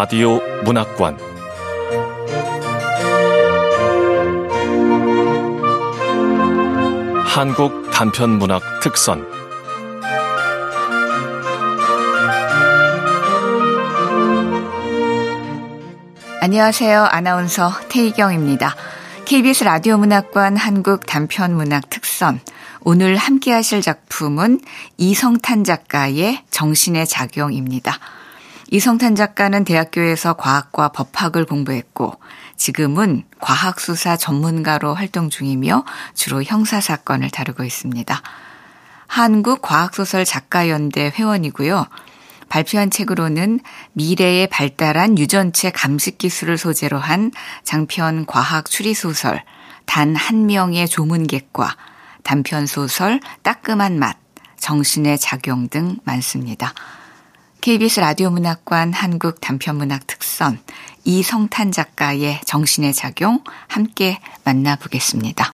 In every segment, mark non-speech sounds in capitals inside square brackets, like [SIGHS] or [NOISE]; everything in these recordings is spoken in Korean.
라디오 문학관 한국 단편 문학 특선 안녕하세요. 아나운서 태희경입니다. KBS 라디오 문학관 한국 단편 문학 특선 오늘 함께 하실 작품은 이성탄 작가의 정신의 작용입니다. 이성탄 작가는 대학교에서 과학과 법학을 공부했고 지금은 과학수사 전문가로 활동 중이며 주로 형사사건을 다루고 있습니다. 한국과학소설 작가연대 회원이고요. 발표한 책으로는 미래에 발달한 유전체 감식 기술을 소재로 한 장편 과학 추리소설 단 한 명의 조문객과 단편 소설 따끔한 맛, 정신의 작용 등 많습니다. KBS 라디오 문학관 한국 단편문학 특선 이성탄 작가의 정신의 작용 함께 만나보겠습니다.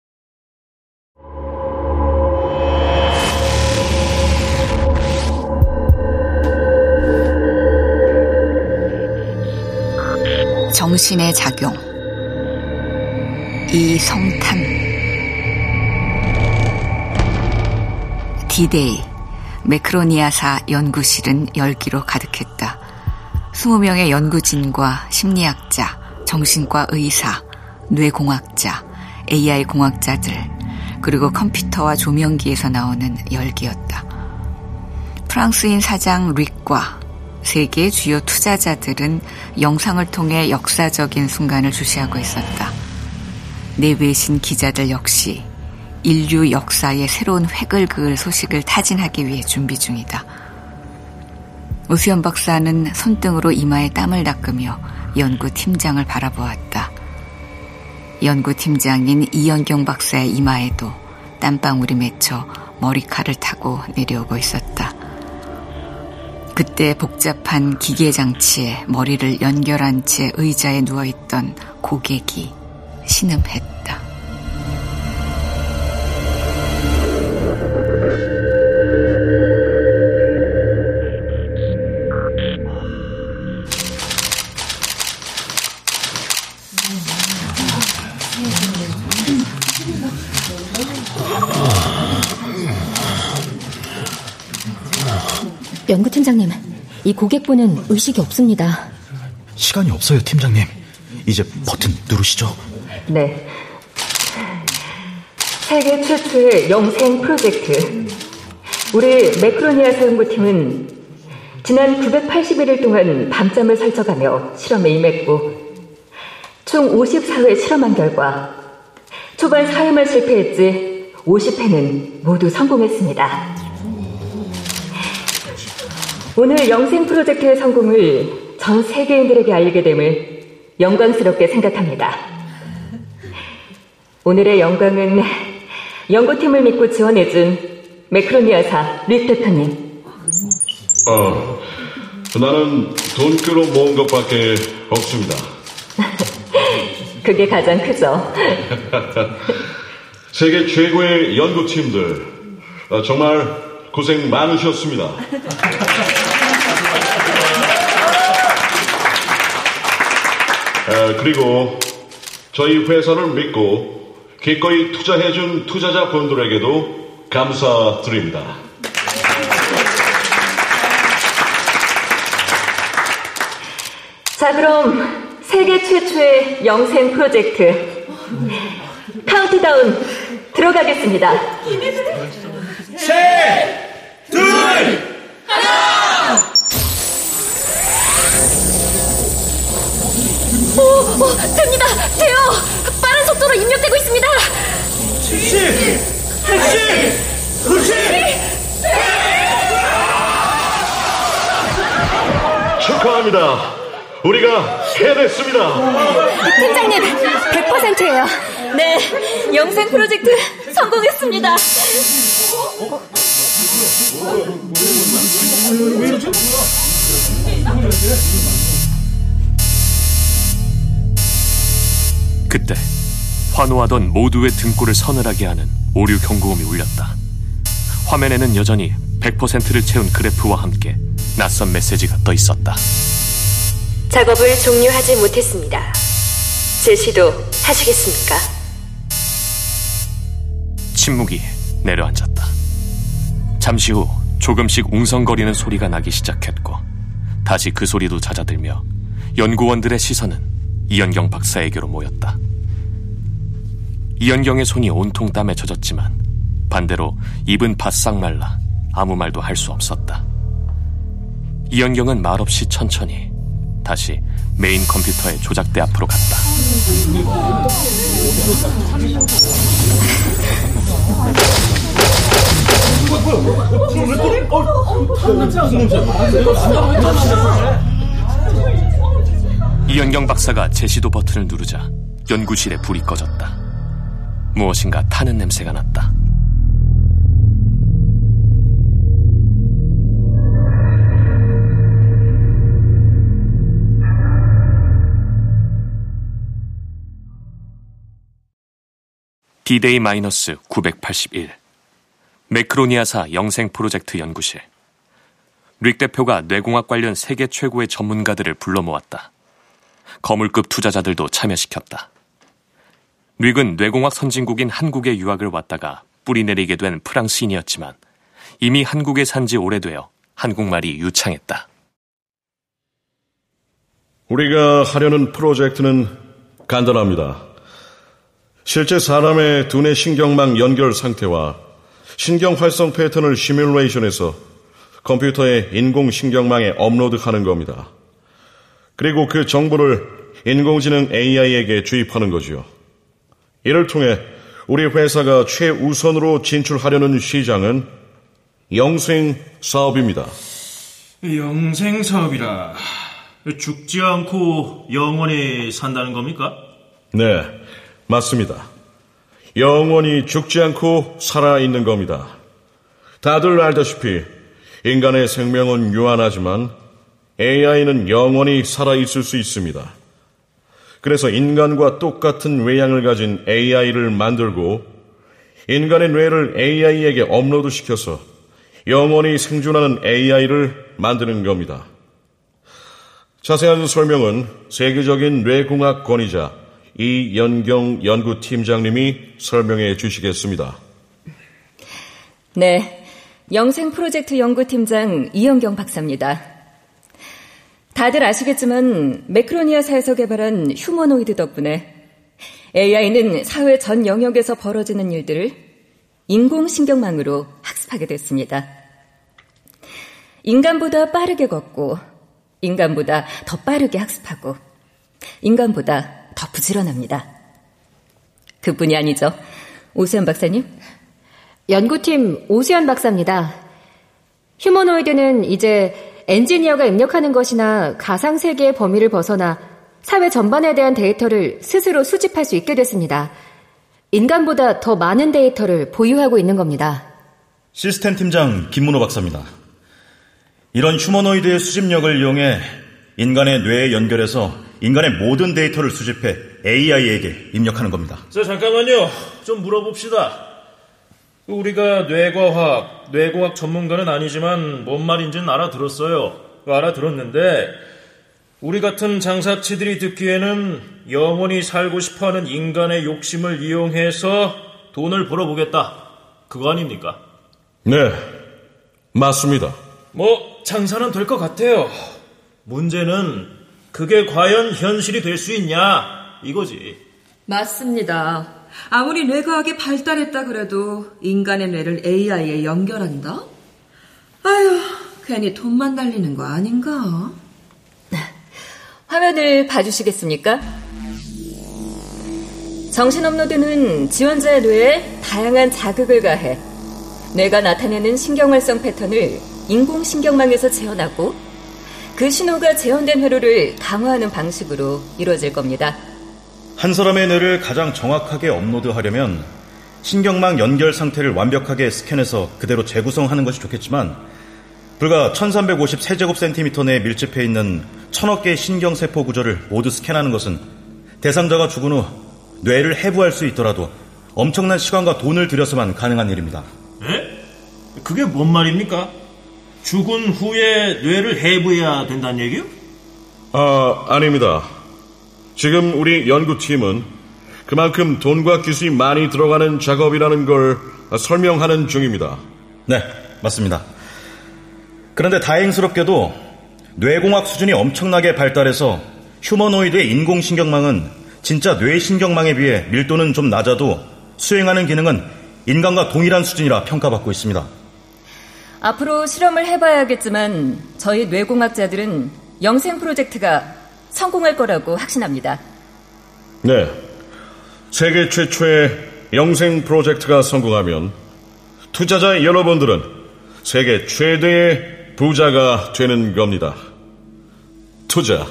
정신의 작용. 이성탄. 디데이 메크로니아사 연구실은 열기로 가득했다. 20명의 연구진과 심리학자, 정신과 의사, 뇌공학자, AI 공학자들, 그리고 컴퓨터와 조명기에서 나오는 열기였다. 프랑스인 사장 릭과 세계 주요 투자자들은 영상을 통해 역사적인 순간을 주시하고 있었다. 내외신 기자들 역시 인류 역사의 새로운 획을 그을 소식을 타진하기 위해 준비 중이다. 오수연 박사는 손등으로 이마에 땀을 닦으며 연구팀장을 바라보았다. 연구팀장인 이연경 박사의 이마에도 땀방울이 맺혀 머리칼을 타고 내려오고 있었다. 그때 복잡한 기계 장치에 머리를 연결한 채 의자에 누워 있던 고객이 신음했다. 이 고객분은 의식이 없습니다. 시간이 없어요, 팀장님. 이제 버튼 누르시죠. 네. 세계 최초의 영생 프로젝트. 우리 매크로니아 사연구팀은 지난 981일 동안 밤잠을 설쳐가며 실험에 임했고, 총 54회 실험한 결과, 초반 4회만 실패했지 50회는 모두 성공했습니다. 오늘 영생 프로젝트의 성공을 전 세계인들에게 알리게 됨을 영광스럽게 생각합니다. 오늘의 영광은 연구팀을 믿고 지원해준 매크로니아사 릭 대표님. 어, 나는 돈으로 모은 것밖에 없습니다. [LAUGHS] 그게 가장 크죠. [LAUGHS] 세계 최고의 연구팀들, 어, 정말 고생 많으셨습니다. [LAUGHS] 아, 그리고 저희 회사를 믿고 기꺼이 투자해준 투자자분들에게도 감사드립니다. 자, 그럼 세계 최초의 영생 프로젝트 카운트다운 들어가겠습니다. 셋, 둘, 하나! 오, 오, 됩니다! 돼요! 빠른 속도로 입력되고 있습니다! 70, 80, 90! 축하합니다. 우리가 해냈습니다. 팀장님, 100%예요. 네, 영생 프로젝트 성공했습니다. 그때 환호하던 모두의 등골을 서늘하게 하는 오류 경고음이 울렸다. 화면에는 여전히 100%를 채운 그래프와 함께 낯선 메시지가 떠 있었다. 작업을 종료하지 못했습니다. 제시도 하시겠습니까? 침묵이 내려앉았다. 잠시 후 조금씩 웅성거리는 소리가 나기 시작했고 다시 그 소리도 잦아들며 연구원들의 시선은 이연경 박사에게로 모였다. 이연경의 손이 온통 땀에 젖었지만 반대로 입은 바싹 말라 아무 말도 할 수 없었다. 이연경은 말없이 천천히 다시 메인 컴퓨터의 조작대 앞으로 갔다. 이연경 박사가 제시도 버튼을 누르자 연구실에 불이 꺼졌다. 무엇인가 타는 냄새가 났다. 디데이 마이너스 981 매크로니아사 영생 프로젝트 연구실 릭 대표가 뇌공학 관련 세계 최고의 전문가들을 불러 모았다. 거물급 투자자들도 참여시켰다. 릭은 뇌공학 선진국인 한국에 유학을 왔다가 뿌리 내리게 된 프랑스인이었지만 이미 한국에 산 지 오래되어 한국말이 유창했다. 우리가 하려는 프로젝트는 간단합니다. 실제 사람의 두뇌 신경망 연결 상태와 신경 활성 패턴을 시뮬레이션해서 컴퓨터의 인공 신경망에 업로드하는 겁니다. 그리고 그 정보를 인공지능 AI에게 주입하는 거지요. 이를 통해 우리 회사가 최우선으로 진출하려는 시장은 영생 사업입니다. 영생 사업이라 죽지 않고 영원히 산다는 겁니까? 네, 맞습니다. 영원히 죽지 않고 살아있는 겁니다. 다들 알다시피 인간의 생명은 유한하지만 AI는 영원히 살아있을 수 있습니다. 그래서 인간과 똑같은 외양을 가진 AI를 만들고 인간의 뇌를 AI에게 업로드 시켜서 영원히 생존하는 AI를 만드는 겁니다. 자세한 설명은 세계적인 뇌공학 권위자 이연경 연구팀장님이 설명해 주시겠습니다. 네. 영생 프로젝트 연구팀장 이연경 박사입니다. 다들 아시겠지만 매크로니아사에서 개발한 휴머노이드 덕분에 AI는 사회 전 영역에서 벌어지는 일들을 인공신경망으로 학습하게 됐습니다. 인간보다 빠르게 걷고, 인간보다 더 빠르게 학습하고, 인간보다 더 부지런합니다. 그뿐이 아니죠. 오수연 박사님? 연구팀 오수연 박사입니다. 휴머노이드는 이제 엔지니어가 입력하는 것이나 가상세계의 범위를 벗어나 사회 전반에 대한 데이터를 스스로 수집할 수 있게 됐습니다. 인간보다 더 많은 데이터를 보유하고 있는 겁니다. 시스템 팀장 김문호 박사입니다. 이런 휴머노이드의 수집력을 이용해 인간의 뇌에 연결해서 인간의 모든 데이터를 수집해 AI에게 입력하는 겁니다. 자, 잠깐만요. 좀 물어봅시다. 우리가 뇌과학, 뇌공학 전문가는 아니지만 뭔 말인지는 알아들었어요. 알아들었는데 우리 같은 장사치들이 듣기에는 영원히 살고 싶어하는 인간의 욕심을 이용해서 돈을 벌어보겠다. 그거 아닙니까? 네, 맞습니다. 뭐 장사는 될 것 같아요. 문제는 그게 과연 현실이 될 수 있냐 이거지. 맞습니다. 아무리 뇌과학이 발달했다 그래도 인간의 뇌를 AI에 연결한다? 아휴, 괜히 돈만 달리는 거 아닌가? 화면을 봐주시겠습니까? 정신 업로드는 지원자의 뇌에 다양한 자극을 가해 뇌가 나타내는 신경활성 패턴을 인공신경망에서 재현하고 그 신호가 재현된 회로를 강화하는 방식으로 이루어질 겁니다. 한 사람의 뇌를 가장 정확하게 업로드하려면 신경망 연결 상태를 완벽하게 스캔해서 그대로 재구성하는 것이 좋겠지만 불과 1350 세제곱센티미터 내에 밀집해 있는 천억 개의 신경세포 구조를 모두 스캔하는 것은 대상자가 죽은 후 뇌를 해부할 수 있더라도 엄청난 시간과 돈을 들여서만 가능한 일입니다. 에? 그게 뭔 말입니까? 죽은 후에 뇌를 해부해야 된다는 얘기요? 아, 아닙니다. 지금 우리 연구팀은 그만큼 돈과 기술이 많이 들어가는 작업이라는 걸 설명하는 중입니다. 네, 맞습니다. 그런데 다행스럽게도 뇌공학 수준이 엄청나게 발달해서 휴머노이드의 인공신경망은 진짜 뇌신경망에 비해 밀도는 좀 낮아도 수행하는 기능은 인간과 동일한 수준이라 평가받고 있습니다. 앞으로 실험을 해봐야겠지만 저희 뇌공학자들은 영생 프로젝트가 성공할 거라고 확신합니다. 네. 세계 최초의 영생 프로젝트가 성공하면 투자자 여러분들은 세계 최대의 부자가 되는 겁니다. 투자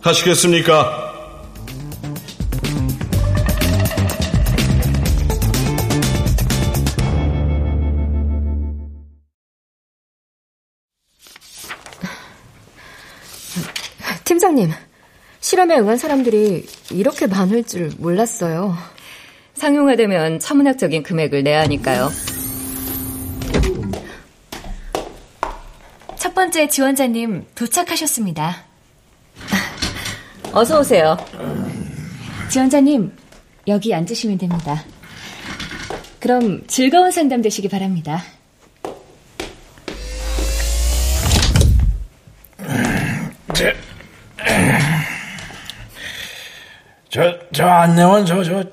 하시겠습니까? 실험에 응한 사람들이 이렇게 많을 줄 몰랐어요. 상용화되면 천문학적인 금액을 내야 하니까요. 첫 번째 지원자님 도착하셨습니다. [LAUGHS] 어서 오세요. 지원자님, 여기 앉으시면 됩니다. 그럼 즐거운 상담 되시기 바랍니다. 저, 저, 저 안내원 저, 저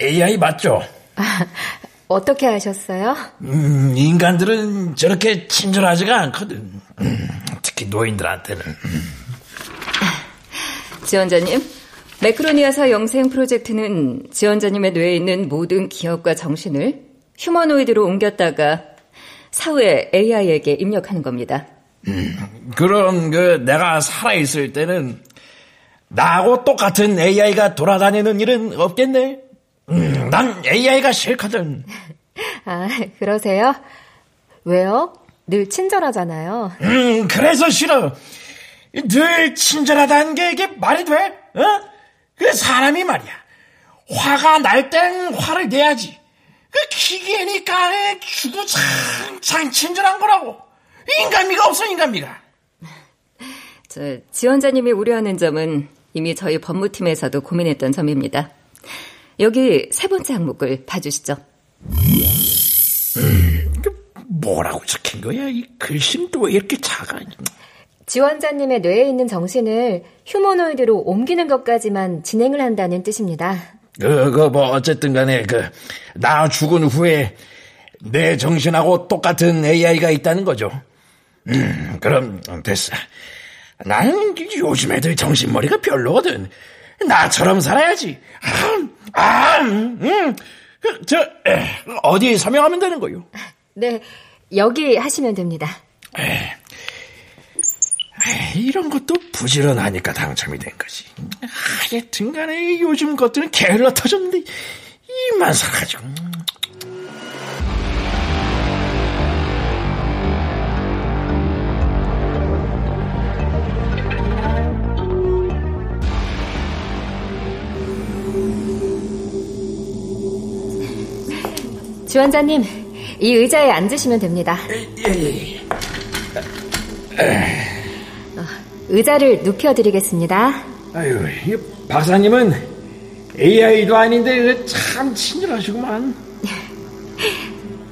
AI 맞죠? 아, [LAUGHS] 어떻게 하셨어요? 음, 인간들은 저렇게 친절하지가 않거든. 음, 특히 노인들한테는. 지원자님, 매크로니아사 영생 프로젝트는 지원자님의 뇌에 있는 모든 기억과 정신을 휴머노이드로 옮겼다가 사후에 AI에게 입력하는 겁니다. 음, 그럼 그 내가 살아있을 때는 나하고 똑같은 AI가 돌아다니는 일은 없겠네. 음, 난 AI가 싫거든. [LAUGHS] 아, 그러세요? 왜요? 늘 친절하잖아요. 음, 그래서 싫어. 늘 친절하다는 게 이게 말이 돼? 어? 그 사람이 말이야. 화가 날 땐 화를 내야지. 그 기계니까 주구장창 친절한 거라고. 인간미가 없어, 인간미가. 저, 지원자님이 우려하는 점은 이미 저희 법무팀에서도 고민했던 점입니다. 여기 세 번째 항목을 봐주시죠. 음, 뭐라고 적힌 거야? 이 글씨는 또왜 이렇게 작아? 지원자님의 뇌에 있는 정신을 휴머노이드로 옮기는 것까지만 진행을 한다는 뜻입니다. 그, 그, 뭐, 어쨌든 간에, 그, 나 죽은 후에 내 정신하고 똑같은 AI가 있다는 거죠. 음, 그럼, 됐어. 나는 요즘 애들 정신머리가 별로거든. 나처럼 살아야지. 아, 아, 음, 그, 저, 에, 어디 서명하면 되는 거요? 네, 여기 하시면 됩니다. 에, 에이, 이런 것도 부지런하니까 당첨이 된 거지. 하여튼 간에 요즘 것들은 게을러 터졌는데, 이만 살아가지고. 지원자님, 이 의자에 앉으시면 됩니다. 예, 예, 예. 어, 의자를 눕혀드리겠습니다. 아유, 박사님은 AI도 아닌데 참 친절하시구만.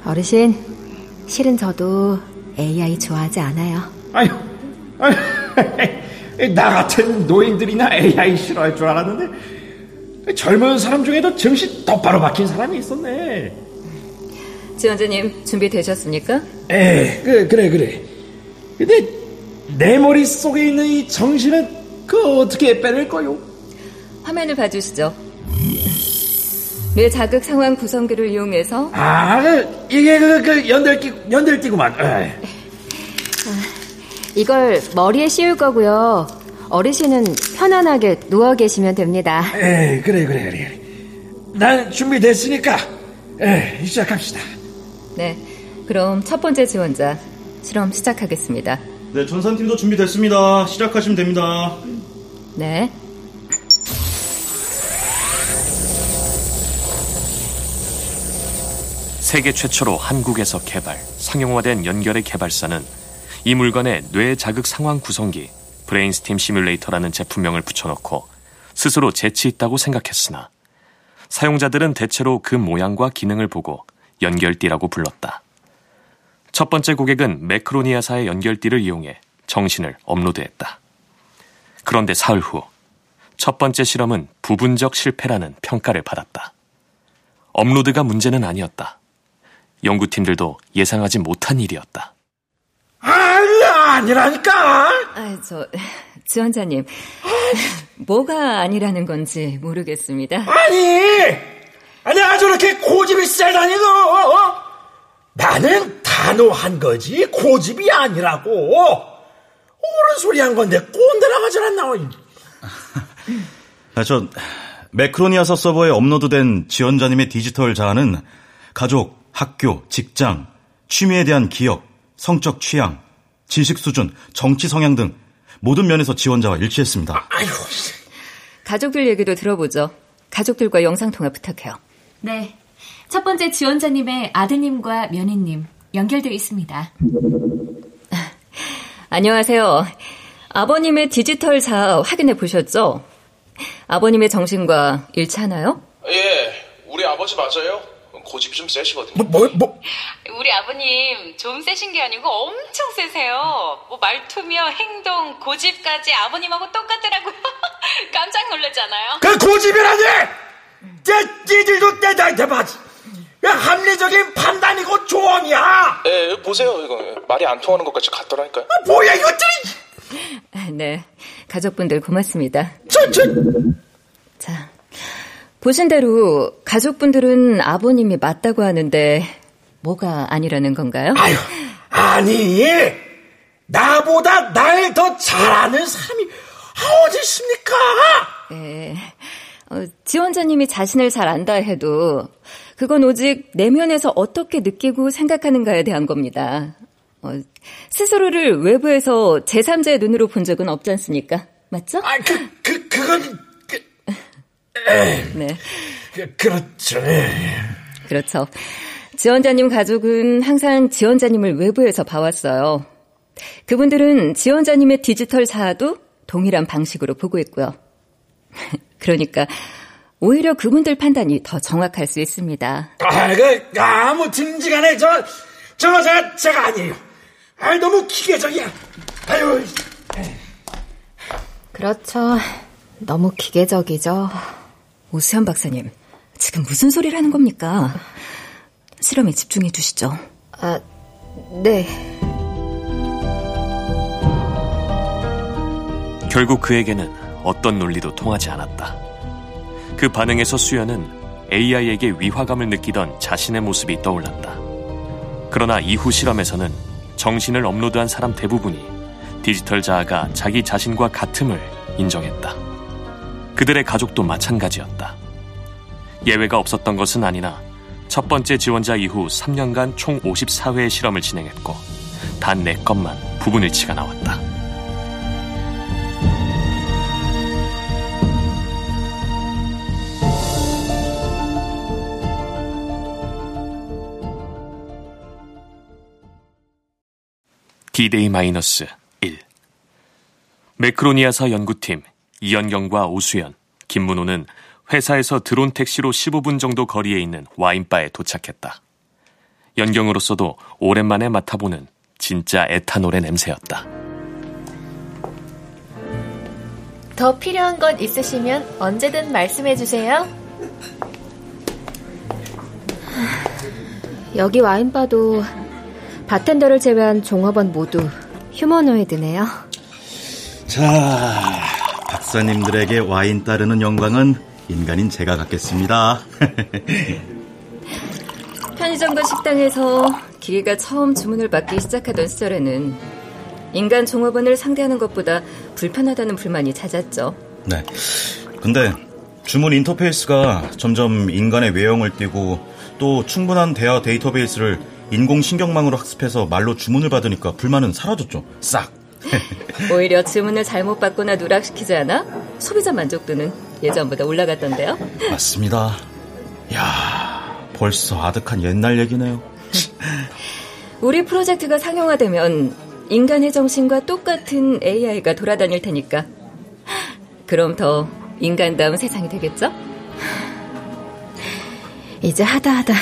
어르신, 실은 저도 AI 좋아하지 않아요. 아유, 아유, 나 같은 노인들이나 AI 싫어할 줄 알았는데 젊은 사람 중에도 정신 똑바로 박힌 사람이 있었네. 지원자님 준비되셨습니까? 에, 그, 그래 그래. 근데 내 머릿속에 있는 이 정신은 그 어떻게 빼낼 거요? 화면을 봐주시죠. 뇌 자극 상황 구성기를 이용해서 아, 그, 이게 그, 그 연들기 연들기구만. 아, 이걸 머리에 씌울 거고요. 어르신은 편안하게 누워 계시면 됩니다. 에, 그래 그래 그래. 난 준비됐으니까 에, 시작합시다. 네, 그럼 첫 번째 지원자 실험 시작하겠습니다. 네, 전산팀도 준비됐습니다. 시작하시면 됩니다. 네. 세계 최초로 한국에서 개발, 상용화된 연결의 개발사는 이 물건의 뇌 자극 상황 구성기, brain stim simulator라는 제품명을 붙여놓고 스스로 재치 있다고 생각했으나 사용자들은 대체로 그 모양과 기능을 보고 연결띠라고 불렀다. 첫 번째 고객은 매크로니아사의 연결띠를 이용해 정신을 업로드했다. 그런데 사흘 후 첫 번째 실험은 부분적 실패라는 평가를 받았다. 업로드가 문제는 아니었다. 연구팀들도 예상하지 못한 일이었다. 아니, 아니라니까! 아, 저, 지원자님. 뭐가 아니라는 건지 모르겠습니다. 아니! 아니, 아, 저렇게 고집이 세다니, 너! 어? 나는 단호한 거지, 고집이 아니라고! 옳은 소리 한 건데, 꼰대라 가지 않나, 아, 저, 매크로니아서 서버에 업로드된 지원자님의 디지털 자아는 가족, 학교, 직장, 취미에 대한 기억, 성적 취향, 지식 수준, 정치 성향 등 모든 면에서 지원자와 일치했습니다. 아이고. 가족들 얘기도 들어보죠. 가족들과 영상통화 부탁해요. 네. 첫 번째 지원자님의 아드님과 며느님 연결되어 있습니다. [LAUGHS] 안녕하세요. 아버님의 디지털 자아 확인해 보셨죠? 아버님의 정신과 일치하나요? 예, 우리 아버지 맞아요. 고집이 좀 세시거든요. 뭐, 뭐, 뭐. 우리 아버님 좀 세신 게 아니고 엄청 세세요. 뭐 말투며 행동, 고집까지 아버님하고 똑같더라고요. [LAUGHS] 깜짝 놀랐잖아요. 그 고집이라니! 쟤, 찌질도 떼다한테 맞지. 합리적인 판단이고 조언이야! 예, 보세요. 이거 말이 안 통하는 것까지 같더라니까요. 아, 뭐야, 이것들이! 네. 가족분들 고맙습니다. 저, 저. 자, 보신 대로 가족분들은 아버님이 맞다고 하는데 뭐가 아니라는 건가요? 아유, 아니, 나보다 날 더 잘아는 사람이 어디 있습니까? 네. 어, 지원자님이 자신을 잘 안다 해도 그건 오직 내면에서 어떻게 느끼고 생각하는가에 대한 겁니다. 어, 스스로를 외부에서 제3자의 눈으로 본 적은 없지 않습니까? 맞죠? 아, 그, 그, 그건, 그, [LAUGHS] 네. 그, 그렇죠. 그렇죠. 지원자님 가족은 항상 지원자님을 외부에서 봐왔어요. 그분들은 지원자님의 디지털 자아도 동일한 방식으로 보고 있고요. [LAUGHS] 그러니까 오히려 그분들 판단이 더 정확할 수 있습니다. 아, 그, 아무튼 지간에 저, 저, 저, 제가 아니에요. 아, 너무 기계적이야. 아유. 그렇죠. 너무 기계적이죠. 오수현 박사님, 지금 무슨 소리를 하는 겁니까? 실험에 집중해 주시죠. 아, 네. 결국 그에게는 어떤 논리도 통하지 않았다. 그 반응에서 수연은 AI에게 위화감을 느끼던 자신의 모습이 떠올랐다. 그러나 이후 실험에서는 정신을 업로드한 사람 대부분이 디지털 자아가 자기 자신과 같음을 인정했다. 그들의 가족도 마찬가지였다. 예외가 없었던 것은 아니나 첫 번째 지원자 이후 3년간 총 54회의 실험을 진행했고 단 4건만 부분 일치가 나왔다. 디데이 마이너스 1 매크로니아사 연구팀 이연경과 오수연, 김문호는 회사에서 드론 택시로 15분 정도 거리에 있는 와인바에 도착했다. 연경으로서도 오랜만에 맡아보는 진짜 에탄올의 냄새였다. 더 필요한 것 있으시면 언제든 말씀해 주세요. 여기 와인바도 바텐더를 제외한 종업원 모두 휴머노이드네요. 자, 박사님들에게 와인 따르는 영광은 인간인 제가 갖겠습니다. [LAUGHS] 편의점과 식당에서 기계가 처음 주문을 받기 시작하던 시절에는 인간 종업원을 상대하는 것보다 불편하다는 불만이 잦았죠. 네. 근데 주문 인터페이스가 점점 인간의 외형을 띠고 또 충분한 대화 데이터베이스를 인공신경망으로 학습해서 말로 주문을 받으니까 불만은 사라졌죠. 싹. [LAUGHS] 오히려 주문을 잘못 받거나 누락시키지 않아 소비자 만족도는 예전보다 올라갔던데요. 맞습니다. 야, 벌써 아득한 옛날 얘기네요. [LAUGHS] 우리 프로젝트가 상용화되면 인간의 정신과 똑같은 AI가 돌아다닐 테니까. 그럼 더 인간다운 세상이 되겠죠? [SIGHS] 이제 하다 하다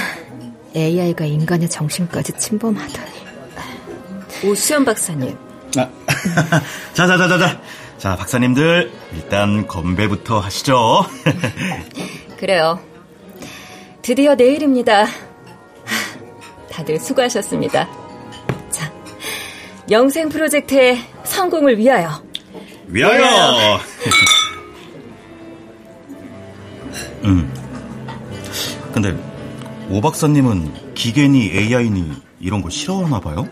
AI가 인간의 정신까지 침범하다니. 오수연 박사님. 아, [LAUGHS] 자 자 자 자 자. 자, 박사님들 일단 건배부터 하시죠. [LAUGHS] 그래요. 드디어 내일입니다. 다들 수고하셨습니다. 자, 영생 프로젝트의 성공을 위하여. 위하여. 위하여. [LAUGHS] 음. 근데 오 박사님은 기계니 AI니 이런 거 싫어하나 봐요?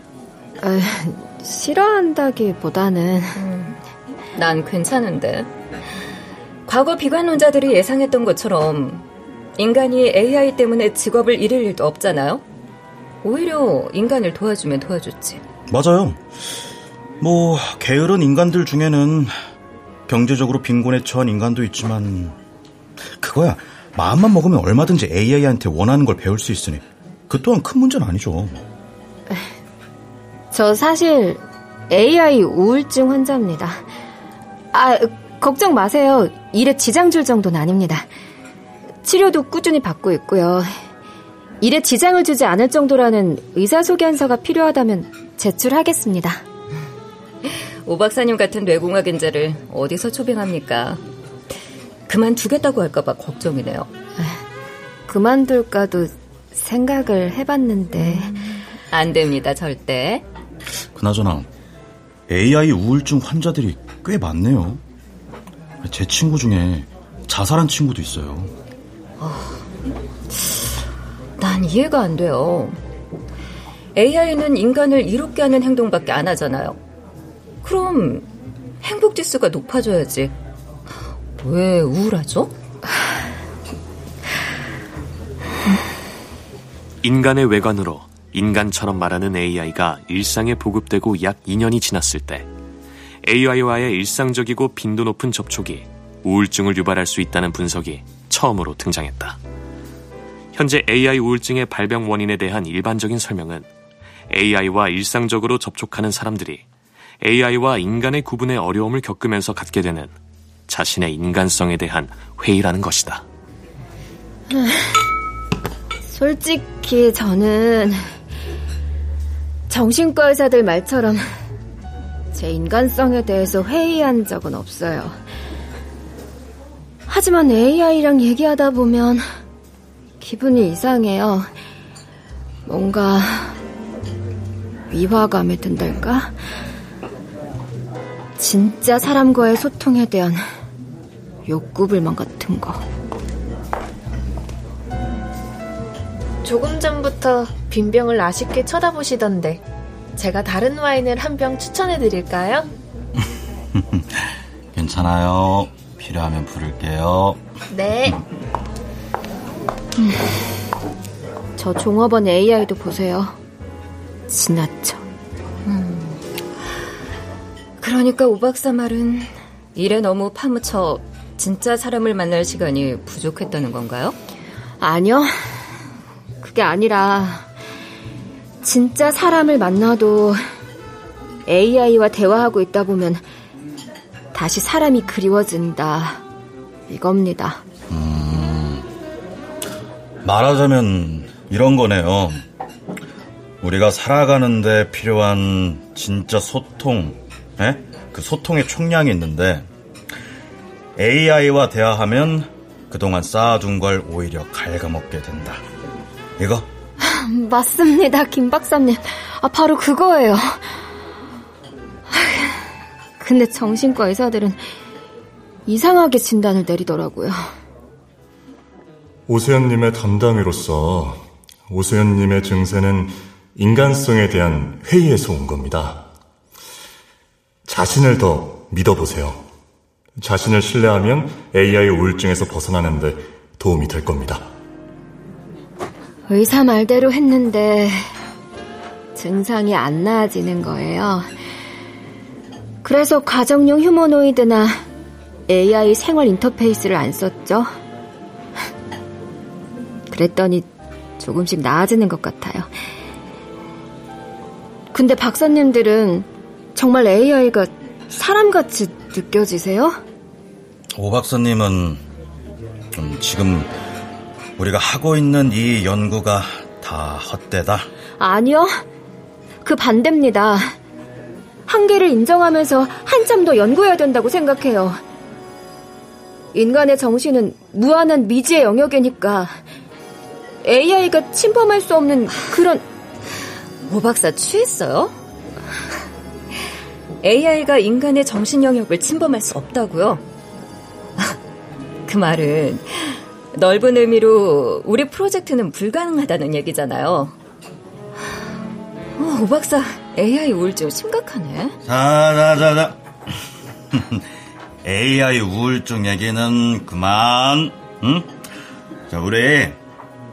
아, 싫어한다기보다는 음, 난 괜찮은데. 과거 비관론자들이 예상했던 것처럼 인간이 AI 때문에 직업을 잃을 일도 없잖아요. 오히려 인간을 도와주면 도와줬지. 맞아요. 뭐 게으른 인간들 중에는 경제적으로 빈곤에 처한 인간도 있지만 그거야 마음만 먹으면 얼마든지 AI한테 원하는 걸 배울 수 있으니 그 또한 큰 문제는 아니죠. 저 사실 AI 우울증 환자입니다. 아, 걱정 마세요. 일에 지장 줄 정도는 아닙니다. 치료도 꾸준히 받고 있고요. 일에 지장을 주지 않을 정도라는 의사소견서가 필요하다면 제출하겠습니다. 오 박사님 같은 뇌공학인자를 어디서 초빙합니까? 그만두겠다고 할까봐 걱정이네요. 그만둘까도 생각을 해봤는데. 안 됩니다, 절대. 그나저나, AI 우울증 환자들이 꽤 많네요. 제 친구 중에 자살한 친구도 있어요. 어, 난 이해가 안 돼요. AI는 인간을 이롭게 하는 행동밖에 안 하잖아요. 그럼 행복 지수가 높아져야지. 왜 우울하죠? 인간의 외관으로 인간처럼 말하는 AI가 일상에 보급되고 약 2년이 지났을 때 AI와의 일상적이고 빈도 높은 접촉이 우울증을 유발할 수 있다는 분석이 처음으로 등장했다. 현재 AI 우울증의 발병 원인에 대한 일반적인 설명은 AI와 일상적으로 접촉하는 사람들이 AI와 인간의 구분에 어려움을 겪으면서 갖게 되는 자신의 인간성에 대한 회의라는 것이다. 솔직히 저는 정신과 의사들 말처럼 제 인간성에 대해서 회의한 적은 없어요. 하지만 AI랑 얘기하다 보면 기분이 이상해요. 뭔가 위화감이 든달까? 진짜 사람과의 소통에 대한 욕구불만 같은 거. 조금 전부터 빈병을 아쉽게 쳐다보시던데 제가 다른 와인을 한 병 추천해 드릴까요? [LAUGHS] 괜찮아요. 필요하면 부를게요. 네. 음, 저 종업원 AI도 보세요. 지나쳐. 음. 그러니까 오 박사 말은 일에 너무 파묻혀 진짜 사람을 만날 시간이 부족했다는 건가요? 아니요. 그게 아니라 진짜 사람을 만나도 AI와 대화하고 있다 보면 다시 사람이 그리워진다. 이겁니다. 음, 말하자면 이런 거네요. 우리가 살아가는데 필요한 진짜 소통, 에? 예? 그 소통의 총량이 있는데 AI와 대화하면 그동안 쌓아둔 걸 오히려 갉아먹게 된다. 이거? [LAUGHS] 맞습니다, 김 박사님. 아, 바로 그거예요. [LAUGHS] 근데 정신과 의사들은 이상하게 진단을 내리더라고요. 오세현님의 담당의로서 오세현님의 증세는 인간성에 대한 회의에서 온 겁니다. 자신을 더 믿어보세요. 자신을 신뢰하면 AI 우울증에서 벗어나는데 도움이 될 겁니다. 의사 말대로 했는데 증상이 안 나아지는 거예요. 그래서 가정용 휴머노이드나 AI 생활 인터페이스를 안 썼죠. 그랬더니 조금씩 나아지는 것 같아요. 근데 박사님들은 정말 AI가 사람같이 느껴지세요? 오 박사님은 음, 지금 우리가 하고 있는 이 연구가 다 헛되다? 아니요. 그 반대입니다. 한계를 인정하면서 한참 더 연구해야 된다고 생각해요. 인간의 정신은 무한한 미지의 영역이니까 AI가 침범할 수 없는 그런 오 박사 취했어요? AI가 인간의 정신 영역을 침범할 수 없다고요? [LAUGHS] 그 말은 넓은 의미로 우리 프로젝트는 불가능하다는 얘기잖아요. 어, 오 박사 AI 우울증 심각하네. 자 자 자 자. AI 우울증 얘기는 그만. 응? 자 우리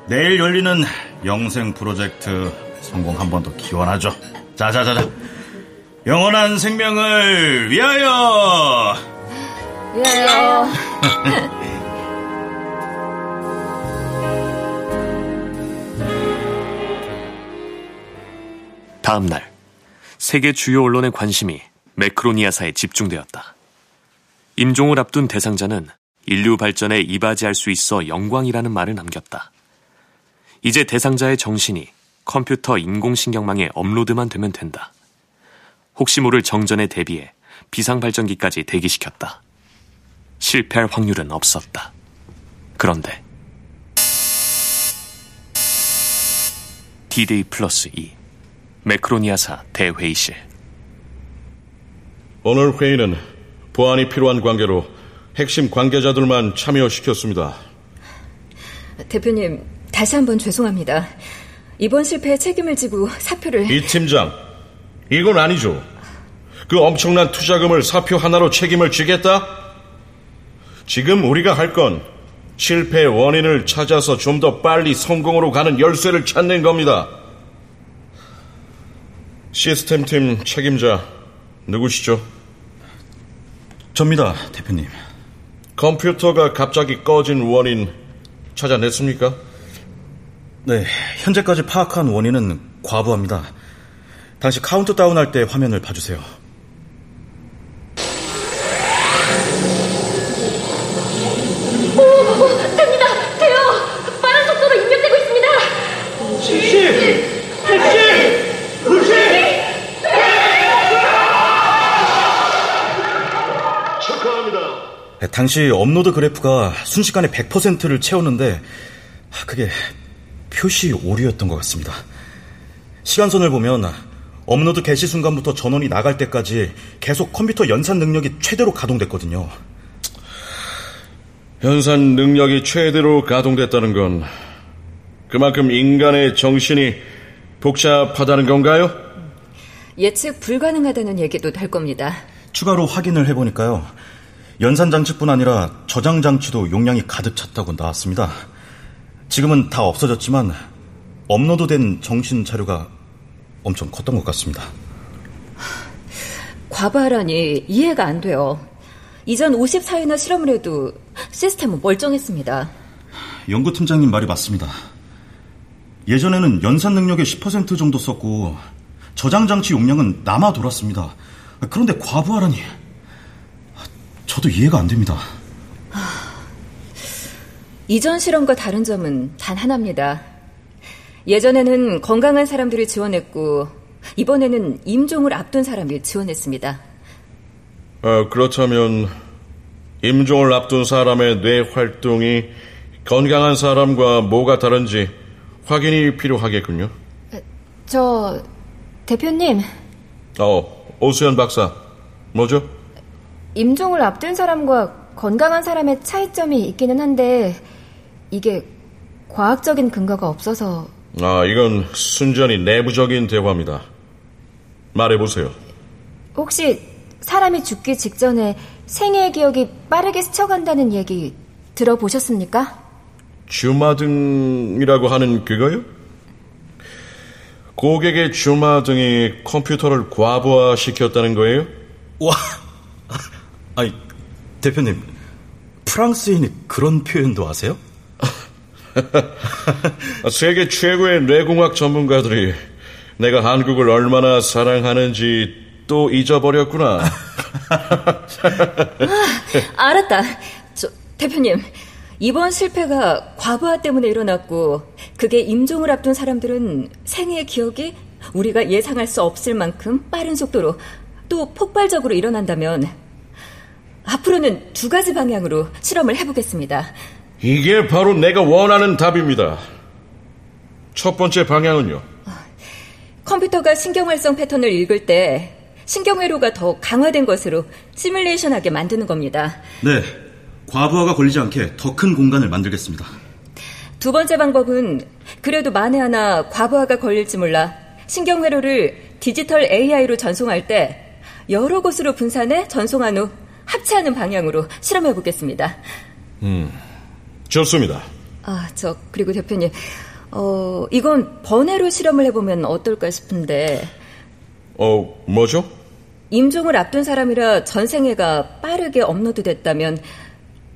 내일 열리는 영생 프로젝트 성공 한 번 더 기원하죠. 자 자 자 자. 영원한 생명을 위하여. 위하여. [LAUGHS] 다음 날 세계 주요 언론의 관심이 매크로니아사에 집중되었다. 임종을 앞둔 대상자는 인류 발전에 이바지할 수 있어 영광이라는 말을 남겼다. 이제 대상자의 정신이 컴퓨터 인공신경망에 업로드만 되면 된다. 혹시 모를 정전에 대비해 비상발전기까지 대기시켰다. 실패할 확률은 없었다. 그런데 D-Day 플러스 2 매크로니아사 대회의실 오늘 회의는 보안이 필요한 관계로 핵심 관계자들만 참여시켰습니다. 대표님, 다시 한번 죄송합니다. 이번 실패에 책임을 지고 사표를... 이 팀장, 이건 아니죠. 그 엄청난 투자금을 사표 하나로 책임을 지겠다? 지금 우리가 할 건 실패의 원인을 찾아서 좀 더 빨리 성공으로 가는 열쇠를 찾는 겁니다. 시스템팀 책임자 누구시죠? 접니다, 대표님. 컴퓨터가 갑자기 꺼진 원인 찾아냈습니까? 네, 현재까지 파악한 원인은 과부합니다. 당시 카운트다운 할 때 화면을 봐주세요. 오, 됩니다! 돼요! 빠른 속도로 입력되고 있습니다! 실시! 실시! 루시! 축하합니다. 네, 당시 업로드 그래프가 순식간에 100%를 채웠는데 그게 표시 오류였던 것 같습니다. 시간선을 보면 업로드 개시 순간부터 전원이 나갈 때까지 계속 컴퓨터 연산 능력이 최대로 가동됐거든요. 연산 능력이 최대로 가동됐다는 건 그만큼 인간의 정신이 복잡하다는 건가요? 예측 불가능하다는 얘기도 될 겁니다. 추가로 확인을 해보니까요. 연산 장치뿐 아니라 저장 장치도 용량이 가득 찼다고 나왔습니다. 지금은 다 없어졌지만 업로드된 정신 자료가 엄청 컸던 것 같습니다. 과부하라니 이해가 안 돼요. 이전 54회나 실험을 해도 시스템은 멀쩡했습니다. 연구팀장님 말이 맞습니다. 예전에는 연산 능력의 10% 정도 썼고 저장 장치 용량은 남아 돌았습니다. 그런데 과부하라니 저도 이해가 안 됩니다. 이전 실험과 다른 점은 단 하나입니다. 예전에는 건강한 사람들이 지원했고 이번에는 임종을 앞둔 사람이 지원했습니다. 어, 그렇다면 임종을 앞둔 사람의 뇌 활동이 건강한 사람과 뭐가 다른지 확인이 필요하겠군요. 저 대표님. 어, 오수연 박사. 뭐죠? 임종을 앞둔 사람과 건강한 사람의 차이점이 있기는 한데 이게 과학적인 근거가 없어서 아, 이건 순전히 내부적인 대화입니다. 말해보세요. 혹시 사람이 죽기 직전에 생애의 기억이 빠르게 스쳐간다는 얘기 들어보셨습니까? 주마등이라고 하는 그거요? 고객의 주마등이 컴퓨터를 과부하시켰다는 거예요? 와, 아니 대표님 프랑스인이 그런 표현도 아세요? [LAUGHS] 세계 최고의 뇌공학 전문가들이 내가 한국을 얼마나 사랑하는지 또 잊어버렸구나. [LAUGHS] 아, 알았다. 저, 대표님. 이번 실패가 과부하 때문에 일어났고, 그게 임종을 앞둔 사람들은 생애의 기억이 우리가 예상할 수 없을 만큼 빠른 속도로 또 폭발적으로 일어난다면, 앞으로는 두 가지 방향으로 실험을 해보겠습니다. 이게 바로 내가 원하는 답입니다. 첫 번째 방향은요? 컴퓨터가 신경활성 패턴을 읽을 때 신경회로가 더 강화된 것으로 시뮬레이션하게 만드는 겁니다. 네. 과부하가 걸리지 않게 더 큰 공간을 만들겠습니다. 두 번째 방법은 그래도 만에 하나 과부하가 걸릴지 몰라 신경회로를 디지털 AI로 전송할 때 여러 곳으로 분산해 전송한 후 합체하는 방향으로 실험해 보겠습니다. 음, 좋습니다. 아, 저 그리고 대표님, 어 이건 번외로 실험을 해보면 어떨까 싶은데. 어, 뭐죠? 임종을 앞둔 사람이라 전생애가 빠르게 업로드됐다면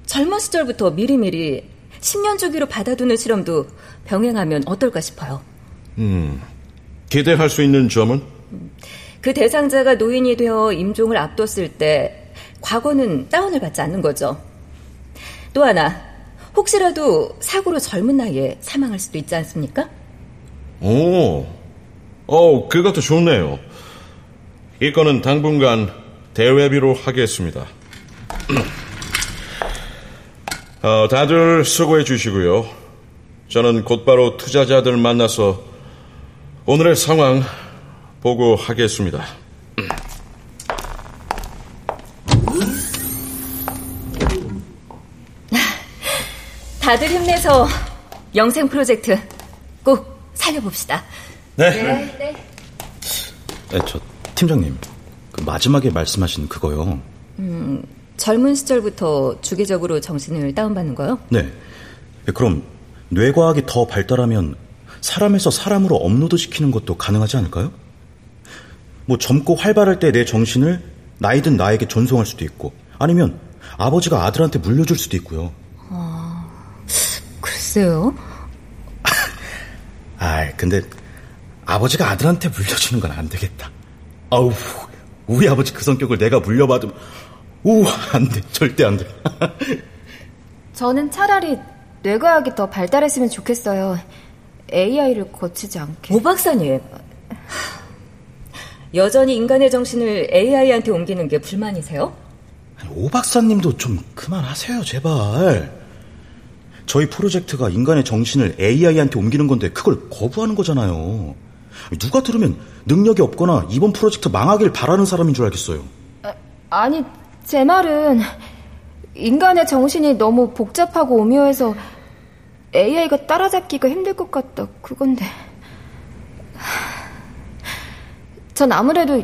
젊은 시절부터 미리미리 10년 주기로 받아두는 실험도 병행하면 어떨까 싶어요. 음, 기대할 수 있는 점은? 그 대상자가 노인이 되어 임종을 앞뒀을 때 과거는 다운을 받지 않는 거죠. 또 하나, 혹시라도 사고로 젊은 나이에 사망할 수도 있지 않습니까? 오, 어, 그것도 좋네요. 이거는 당분간 대외비로 하겠습니다. [CLEARS THROAT] 어, 다들 수고해 주시고요. 저는 곧바로 투자자들 만나서 오늘의 상황 보고하겠습니다. 다들 힘내서 영생 프로젝트 꼭 살려봅시다. 네. 네. 네. 네, 저 팀장님, 그 마지막에 말씀하신 그거요. 음, 젊은 시절부터 주기적으로 정신을 다운받는 거요? 네. 그럼 뇌과학이 더 발달하면 사람에서 사람으로 업로드 시키는 것도 가능하지 않을까요? 뭐 젊고 활발할 때 내 정신을 나이든 나에게 전송할 수도 있고 아니면 아버지가 아들한테 물려줄 수도 있고요. 아, 글쎄요. [LAUGHS] 아, 근데 아버지가 아들한테 물려주는 건 안 되겠다. 아우, 우리 아버지 그 성격을 내가 물려받으면 우, 안 돼. 절대 안 돼. [LAUGHS] 저는 차라리 뇌과학이 더 발달했으면 좋겠어요. AI를 거치지 않게. 오 박사님. 여전히 인간의 정신을 AI한테 옮기는 게 불만이세요? 오 박사님도 좀 그만하세요, 제발. 저희 프로젝트가 인간의 정신을 AI한테 옮기는 건데 그걸 거부하는 거잖아요. 누가 들으면 능력이 없거나 이번 프로젝트 망하길 바라는 사람인 줄 알겠어요. 아, 아니, 제 말은 인간의 정신이 너무 복잡하고 오묘해서 AI가 따라잡기가 힘들 것 같다 그건데 전 아무래도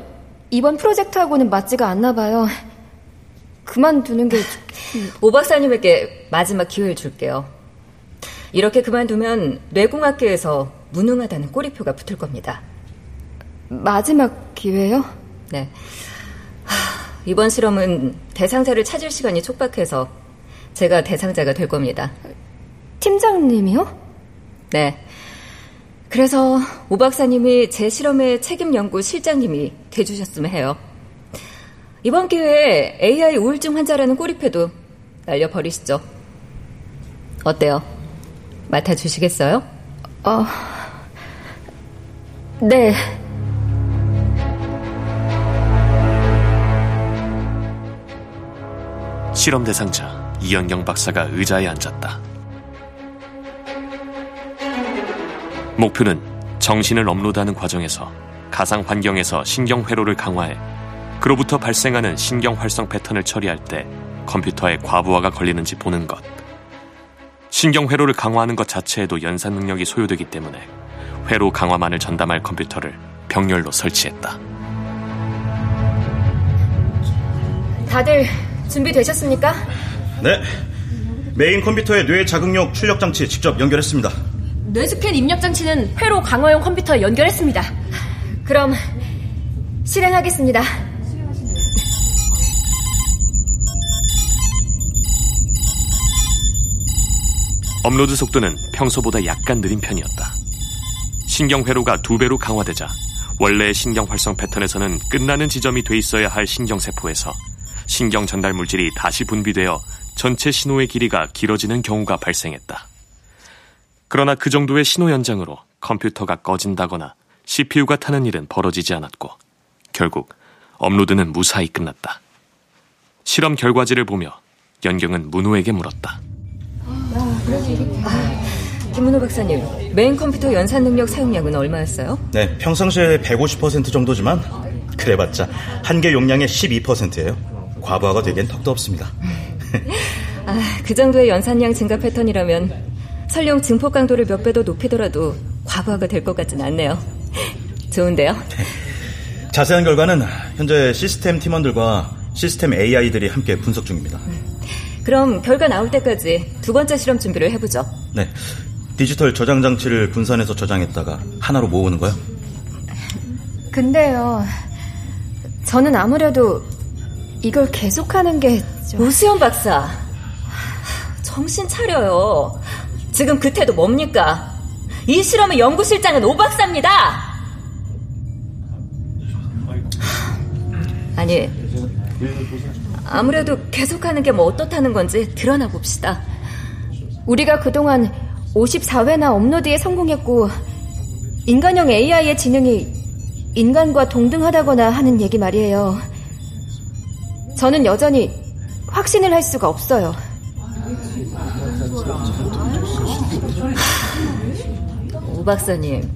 이번 프로젝트하고는 맞지가 않나 봐요 그만두는 게 오 박사님에게 마지막 기회를 줄게요 이렇게 그만두면 뇌공학계에서 무능하다는 꼬리표가 붙을 겁니다 마지막 기회요? 네 이번 실험은 대상자를 찾을 시간이 촉박해서 제가 대상자가 될 겁니다. 팀장님이요? 네. 그래서 오 박사님이 제 실험의 책임 연구 실장님이 돼주셨으면 해요. 이번 기회에 AI 우울증 환자라는 꼬리표도 날려버리시죠. 어때요? 맡아주시겠어요? 어, 네. 실험 대상자 이연경 박사가 의자에 앉았다. 목표는 정신을 업로드하는 과정에서 가상 환경에서 신경 회로를 강화해 그로부터 발생하는 신경 활성 패턴을 처리할 때 컴퓨터에 과부하가 걸리는지 보는 것. 신경 회로를 강화하는 것 자체에도 연산 능력이 소요되기 때문에 회로 강화만을 전담할 컴퓨터를 병렬로 설치했다. 다들 준비되셨습니까? 네. 메인 컴퓨터의 뇌 자극력 출력 장치 직접 연결했습니다. 뇌스캔 입력 장치는 회로 강화용 컴퓨터에 연결했습니다. 그럼 실행하겠습니다. 업로드 속도는 평소보다 약간 느린 편이었다. 신경 회로가 두 배로 강화되자 원래의 신경 활성 패턴에서는 끝나는 지점이 돼 있어야 할 신경 세포에서 신경 전달 물질이 다시 분비되어 전체 신호의 길이가 길어지는 경우가 발생했다. 그러나 그 정도의 신호 연장으로 컴퓨터가 꺼진다거나 CPU가 타는 일은 벌어지지 않았고 결국 업로드는 무사히 끝났다. 실험 결과지를 보며 연경은 문호에게 물었다. 김문호 박사님, 메인 컴퓨터 연산 능력 사용량은 얼마였어요? 네, 평상시에 150% 정도지만 그래봤자 한 개 용량의 12%예요. 과부하가 되기엔 턱도 없습니다. 아, 그 정도의 연산량 증가 패턴이라면 설령 증폭 강도를 몇 배 더 높이더라도 과부하가 될 것 같진 않네요. 좋은데요? 자세한 결과는 현재 시스템 팀원들과 시스템 AI들이 함께 분석 중입니다. 그럼 결과 나올 때까지 두 번째 실험 준비를 해보죠. 네. 디지털 저장 장치를 분산해서 저장했다가 하나로 모으는 거요? 근데요. 저는 아무래도 이걸 계속하는 게 좀... 오수연 박사. 정신 차려요. 지금 그 태도 뭡니까? 이 실험의 연구실장은 오 박사입니다. 아니, 아무래도 계속하는 게 뭐 어떻다는 건지 드러나 봅시다. 우리가 그동안 54회나 업로드에 성공했고 인간형 AI의 지능이 인간과 동등하다거나 하는 얘기 말이에요. 저는 여전히 확신을 할 수가 없어요. 오 박사님,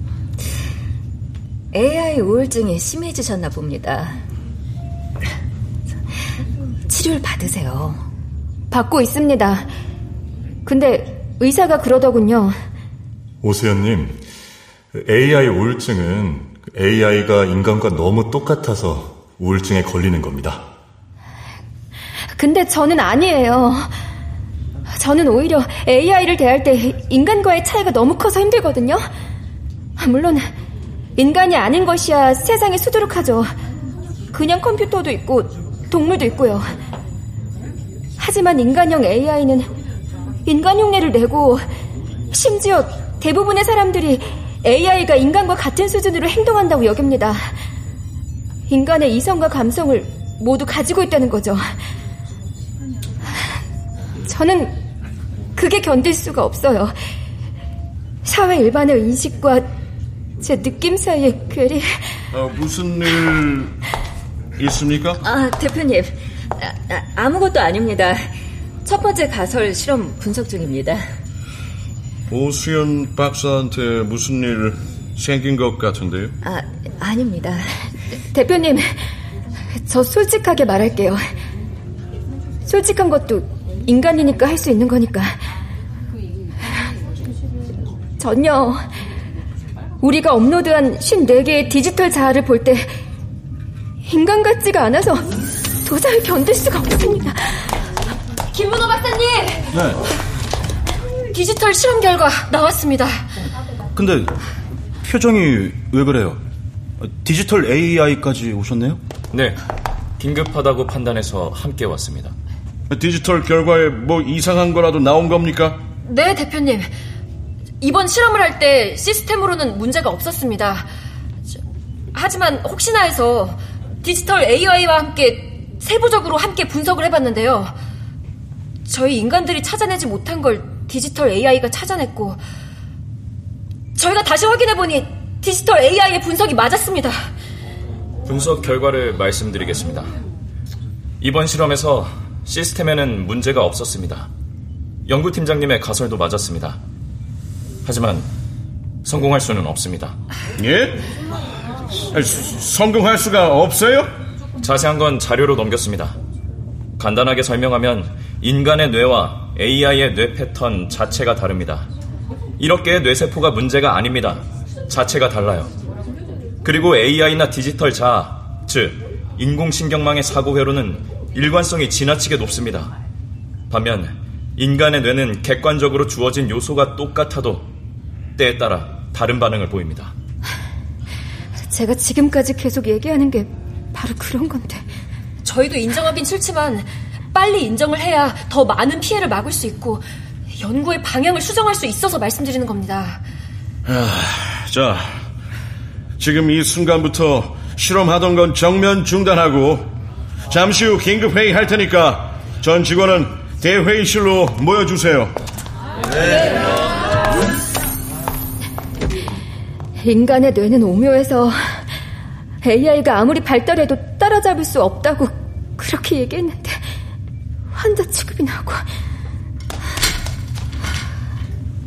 AI 우울증이 심해지셨나 봅니다. 치료를 받으세요. 받고 있습니다. 근데 의사가 그러더군요. 오수연님, AI 우울증은 AI가 인간과 너무 똑같아서 우울증에 걸리는 겁니다. 근데 저는 아니에요. 저는 오히려 AI를 대할 때 인간과의 차이가 너무 커서 힘들거든요. 물론 인간이 아닌 것이야 세상에 수두룩하죠. 그냥 컴퓨터도 있고 동물도 있고요. 하지만 인간형 AI는 인간 흉내를 내고 심지어 대부분의 사람들이 AI가 인간과 같은 수준으로 행동한다고 여깁니다. 인간의 이성과 감성을 모두 가지고 있다는 거죠. 저는 그게 견딜 수가 없어요. 사회 일반의 인식과 제 느낌 사이의 괴리. 어, 무슨 일 있습니까? 아, 대표님. 아, 무것도 아닙니다. 첫 번째 가설 실험 분석 중입니다. 오수연 박사한테 무슨 일 생긴 것 같은데요? 아, 아닙니다. 대표님, 저 솔직하게 말할게요. 솔직한 것도 인간이니까 할 수 있는 거니까. 전혀 우리가 업로드한 54개의 디지털 자아를 볼 때 인간 같지가 않아서 도저히 견딜 수가 없습니다. 김문호 박사님! 네. 디지털 실험 결과 나왔습니다. 근데 표정이 왜 그래요? 디지털 AI까지 오셨네요? 네. 긴급하다고 판단해서 함께 왔습니다. 디지털 결과에 뭐 이상한 거라도 나온 겁니까? 네, 대표님. 이번 실험을 할 때 시스템으로는 문제가 없었습니다. 하지만 혹시나 해서 디지털 AI와 함께 세부적으로 함께 분석을 해봤는데요. 저희 인간들이 찾아내지 못한 걸 디지털 AI가 찾아냈고, 저희가 다시 확인해보니 디지털 AI의 분석이 맞았습니다. 분석 결과를 말씀드리겠습니다. 이번 실험에서 시스템에는 문제가 없었습니다. 연구팀장님의 가설도 맞았습니다. 하지만 성공할 수는 없습니다. 예? 성공할 수가 없어요? 자세한 건 자료로 넘겼습니다. 간단하게 설명하면 인간의 뇌와 AI의 뇌 패턴 자체가 다릅니다. 이렇게 뇌세포가 문제가 아닙니다. 자체가 달라요. 그리고 AI나 디지털 자아, 즉 인공신경망의 사고 회로는 일관성이 지나치게 높습니다. 반면 인간의 뇌는 객관적으로 주어진 요소가 똑같아도 때에 따라 다른 반응을 보입니다. 제가 지금까지 계속 얘기하는 게 바로 그런 건데. 저희도 인정하긴 싫지만 빨리 인정을 해야 더 많은 피해를 막을 수 있고 연구의 방향을 수정할 수 있어서 말씀드리는 겁니다. 아, 자, 지금 이 순간부터 실험하던 건 정면 중단하고 잠시 후 긴급 회의 할 테니까 전 직원은 대회의실로 모여주세요. 네. 인간의 뇌는 오묘해서 AI가 아무리 발달해도 따라잡을 수 없다고 그렇게 얘기했는데 환자 취급이 나고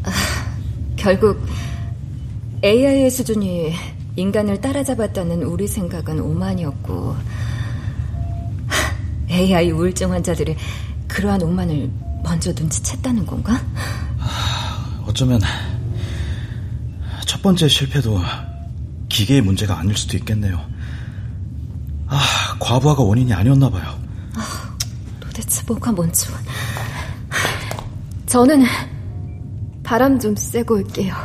아, 결국 AI의 수준이 인간을 따라잡았다는 우리 생각은 오만이었고 AI 우울증 환자들이 그러한 오만을 먼저 눈치챘다는 건가? 어쩌면 첫 번째 실패도 기계의 문제가 아닐 수도 있겠네요. 아, 과부하가 원인이 아니었나 봐요. 아, 도대체 뭐가 뭔지. 저는 바람 좀 쐬고 올게요.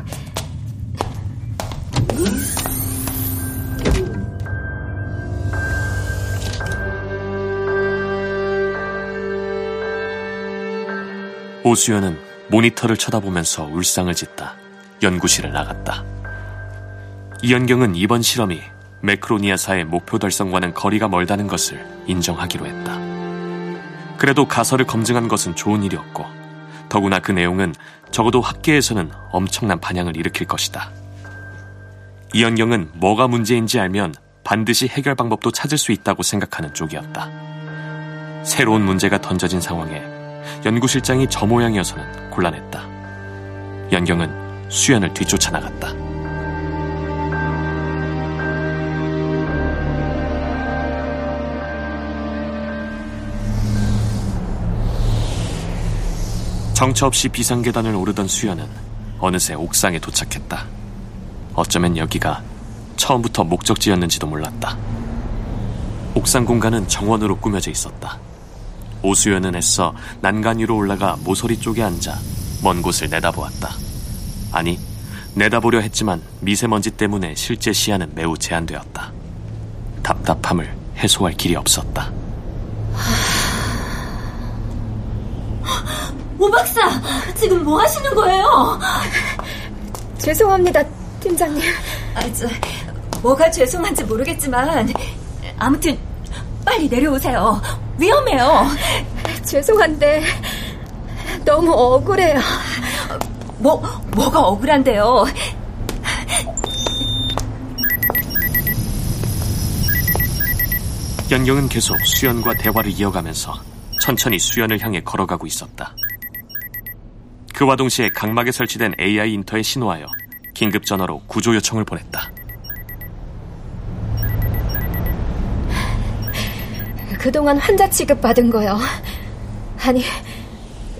오수연은 모니터를 쳐다보면서 울상을 짓다 연구실을 나갔다. 이연경은 이번 실험이 매크로니아사의 목표 달성과는 거리가 멀다는 것을 인정하기로 했다. 그래도 가설을 검증한 것은 좋은 일이었고, 더구나 그 내용은 적어도 학계에서는 엄청난 반향을 일으킬 것이다. 이연경은 뭐가 문제인지 알면 반드시 해결 방법도 찾을 수 있다고 생각하는 쪽이었다. 새로운 문제가 던져진 상황에 연구실장이 저 모양이어서는 곤란했다. 연경은 수연을 뒤쫓아 나갔다. 정처 없이 비상계단을 오르던 수연은 어느새 옥상에 도착했다. 어쩌면 여기가 처음부터 목적지였는지도 몰랐다. 옥상 공간은 정원으로 꾸며져 있었다. 오수연은 애써 난간 위로 올라가 모서리 쪽에 앉아 먼 곳을 내다보았다. 아니, 내다보려 했지만 미세먼지 때문에 실제 시야는 매우 제한되었다. 답답함을 해소할 길이 없었다. 오 박사, 지금 뭐 하시는 거예요? 죄송합니다, 팀장님. 아, 저, 뭐가 죄송한지 모르겠지만 아무튼 빨리 내려오세요. 위험해요. 죄송한데 너무 억울해요. 뭐 뭐가 억울한데요? 연경은 계속 수연과 대화를 이어가면서 천천히 수연을 향해 걸어가고 있었다. 그와 동시에 각막에 설치된 AI 인터에 신호하여 긴급 전화로 구조 요청을 보냈다. 그동안 환자 취급 받은 거요. 아니,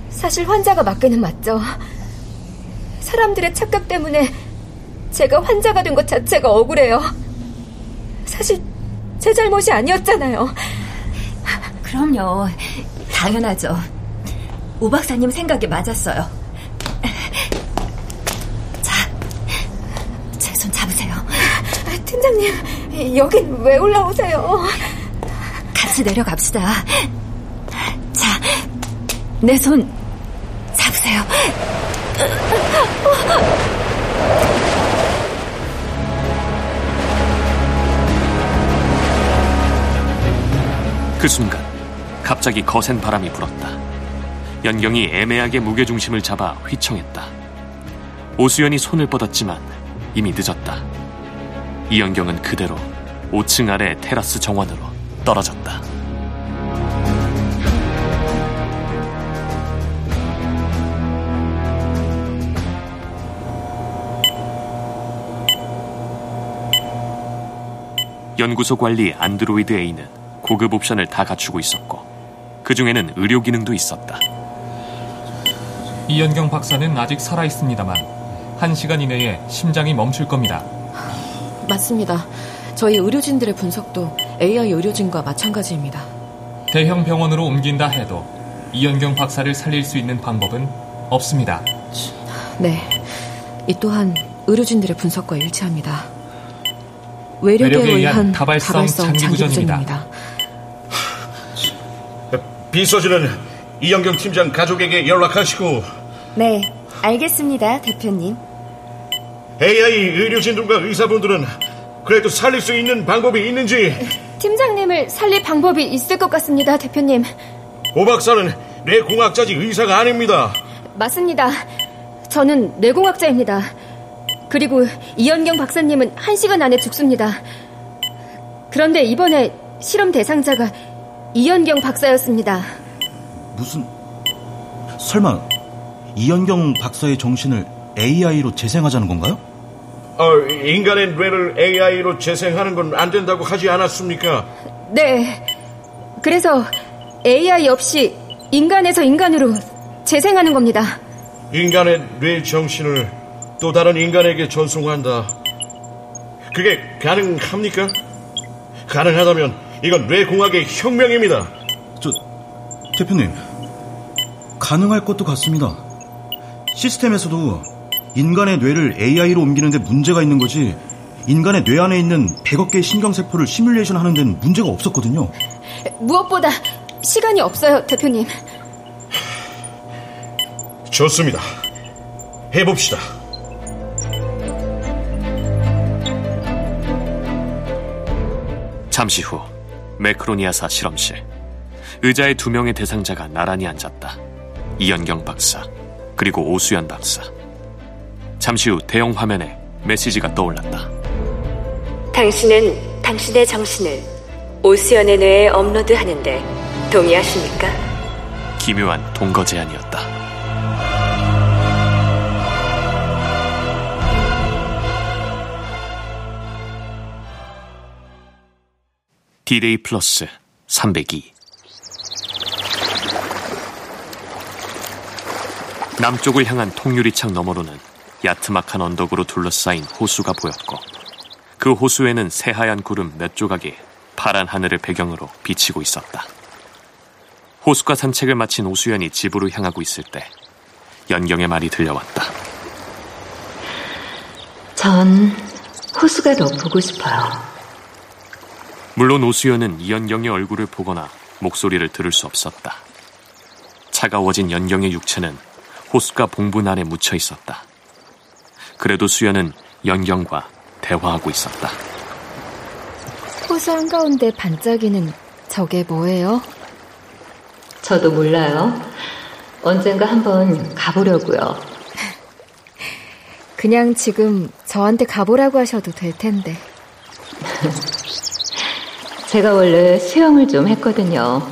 사실 환자가 맞기는 맞죠. 사람들의 착각 때문에 제가 환자가 된 것 자체가 억울해요. 사실 제 잘못이 아니었잖아요. 그럼요. 당연하죠. 오 박사님 생각이 맞았어요. 자, 제 손 잡으세요. 팀장님, 여긴 왜 올라오세요? 같이 내려갑시다. 자, 내 손 잡으세요. 그 순간 갑자기 거센 바람이 불었다. 연경이 애매하게 무게중심을 잡아 휘청했다. 오수연이 손을 뻗었지만 이미 늦었다. 이연경은 그대로 5층 아래 테라스 정원으로 떨어졌다. 연구소 관리 안드로이드 A는 고급 옵션을 다 갖추고 있었고 그 중에는 의료 기능도 있었다. 이연경 박사는 아직 살아 있습니다만 한 시간 이내에 심장이 멈출 겁니다. 맞습니다. 저희 의료진들의 분석도 AI 의료진과 마찬가지입니다. 대형 병원으로 옮긴다 해도 이연경 박사를 살릴 수 있는 방법은 없습니다. 네. 이 또한 의료진들의 분석과 일치합니다. 외력에, 외력에 의한 다발성, 다발성 장기부전입니다. 비서진은 이영경 팀장 가족에게 연락하시고 네, 알겠습니다, 대표님. AI 의료진들과 의사분들은 그래도 살릴 수 있는 방법이 있는지. 팀장님을 살릴 방법이 있을 것 같습니다, 대표님. 오 박사는 뇌공학자지 의사가 아닙니다. 맞습니다. 저는 뇌공학자입니다. 그리고 이현경 박사님은 한 시간 안에 죽습니다. 그런데 이번에 실험 대상자가 이현경 박사였습니다. 무슨 설마 이현경 박사의 정신을 AI로 재생하자는 건가요? 어, 인간의 뇌를 AI로 재생하는 건 안 된다고 하지 않았습니까? 네. 그래서 AI 없이 인간에서 인간으로 재생하는 겁니다. 인간의 뇌 정신을 또 다른 인간에게 전송한다. 그게 가능합니까? 가능하다면 이건 뇌공학의 혁명입니다. 저 대표님 가능할 것도 같습니다. 시스템에서도 인간의 뇌를 AI로 옮기는데 문제가 있는 거지 인간의 뇌 안에 있는 100억 개의 신경세포를 시뮬레이션 하는 데는 문제가 없었거든요. 무엇보다 시간이 없어요, 대표님. 좋습니다. 해봅시다. 잠시 후 매크로니아사 실험실 의자에 두 명의 대상자가 나란히 앉았다. 이연경 박사 그리고 오수연 박사. 잠시 후 대형 화면에 메시지가 떠올랐다. 당신은 당신의 정신을 오수연의 뇌에 업로드하는데 동의하십니까? 기묘한 동거 제안이었다. 디데이 플러스 302 남쪽을 향한 통유리창 너머로는 야트막한 언덕으로 둘러싸인 호수가 보였고 그 호수에는 새하얀 구름 몇 조각이 파란 하늘을 배경으로 비치고 있었다. 호수가 산책을 마친 오수연이 집으로 향하고 있을 때 연경의 말이 들려왔다. 전 호수가 더 보고 싶어요. 물론 오수연은 이연경의 얼굴을 보거나 목소리를 들을 수 없었다. 차가워진 연경의 육체는 호수가 봉분 안에 묻혀 있었다. 그래도 수연은 연경과 대화하고 있었다. 호수 한가운데 반짝이는 저게 뭐예요? 저도 몰라요. 언젠가 한번 가보려고요. [LAUGHS] 그냥 지금 저한테 가보라고 하셔도 될 텐데. [LAUGHS] 제가 원래 수영을 좀 했거든요.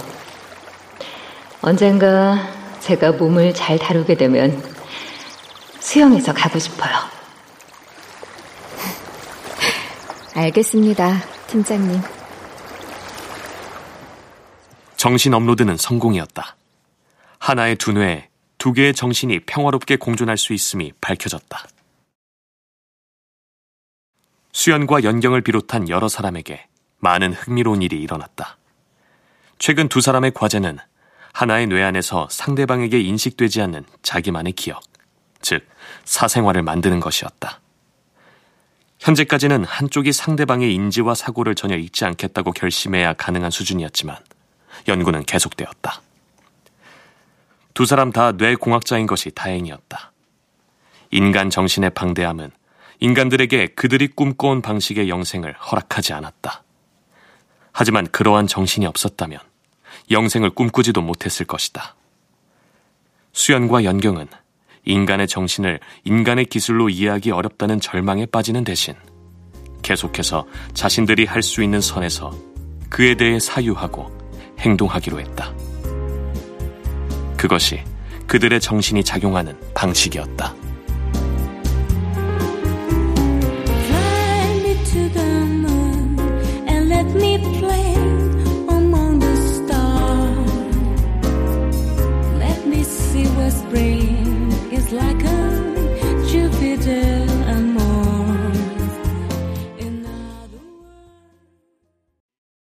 언젠가 제가 몸을 잘 다루게 되면 수영해서 가고 싶어요. 알겠습니다, 팀장님. 정신 업로드는 성공이었다. 하나의 두뇌에 두 개의 정신이 평화롭게 공존할 수 있음이 밝혀졌다. 수연과 연경을 비롯한 여러 사람에게 많은 흥미로운 일이 일어났다. 최근 두 사람의 과제는 하나의 뇌 안에서 상대방에게 인식되지 않는 자기만의 기억, 즉, 사생활을 만드는 것이었다. 현재까지는 한쪽이 상대방의 인지와 사고를 전혀 잊지 않겠다고 결심해야 가능한 수준이었지만, 연구는 계속되었다. 두 사람 다 뇌공학자인 것이 다행이었다. 인간 정신의 방대함은 인간들에게 그들이 꿈꿔온 방식의 영생을 허락하지 않았다. 하지만 그러한 정신이 없었다면 영생을 꿈꾸지도 못했을 것이다. 수연과 연경은 인간의 정신을 인간의 기술로 이해하기 어렵다는 절망에 빠지는 대신 계속해서 자신들이 할 수 있는 선에서 그에 대해 사유하고 행동하기로 했다. 그것이 그들의 정신이 작용하는 방식이었다.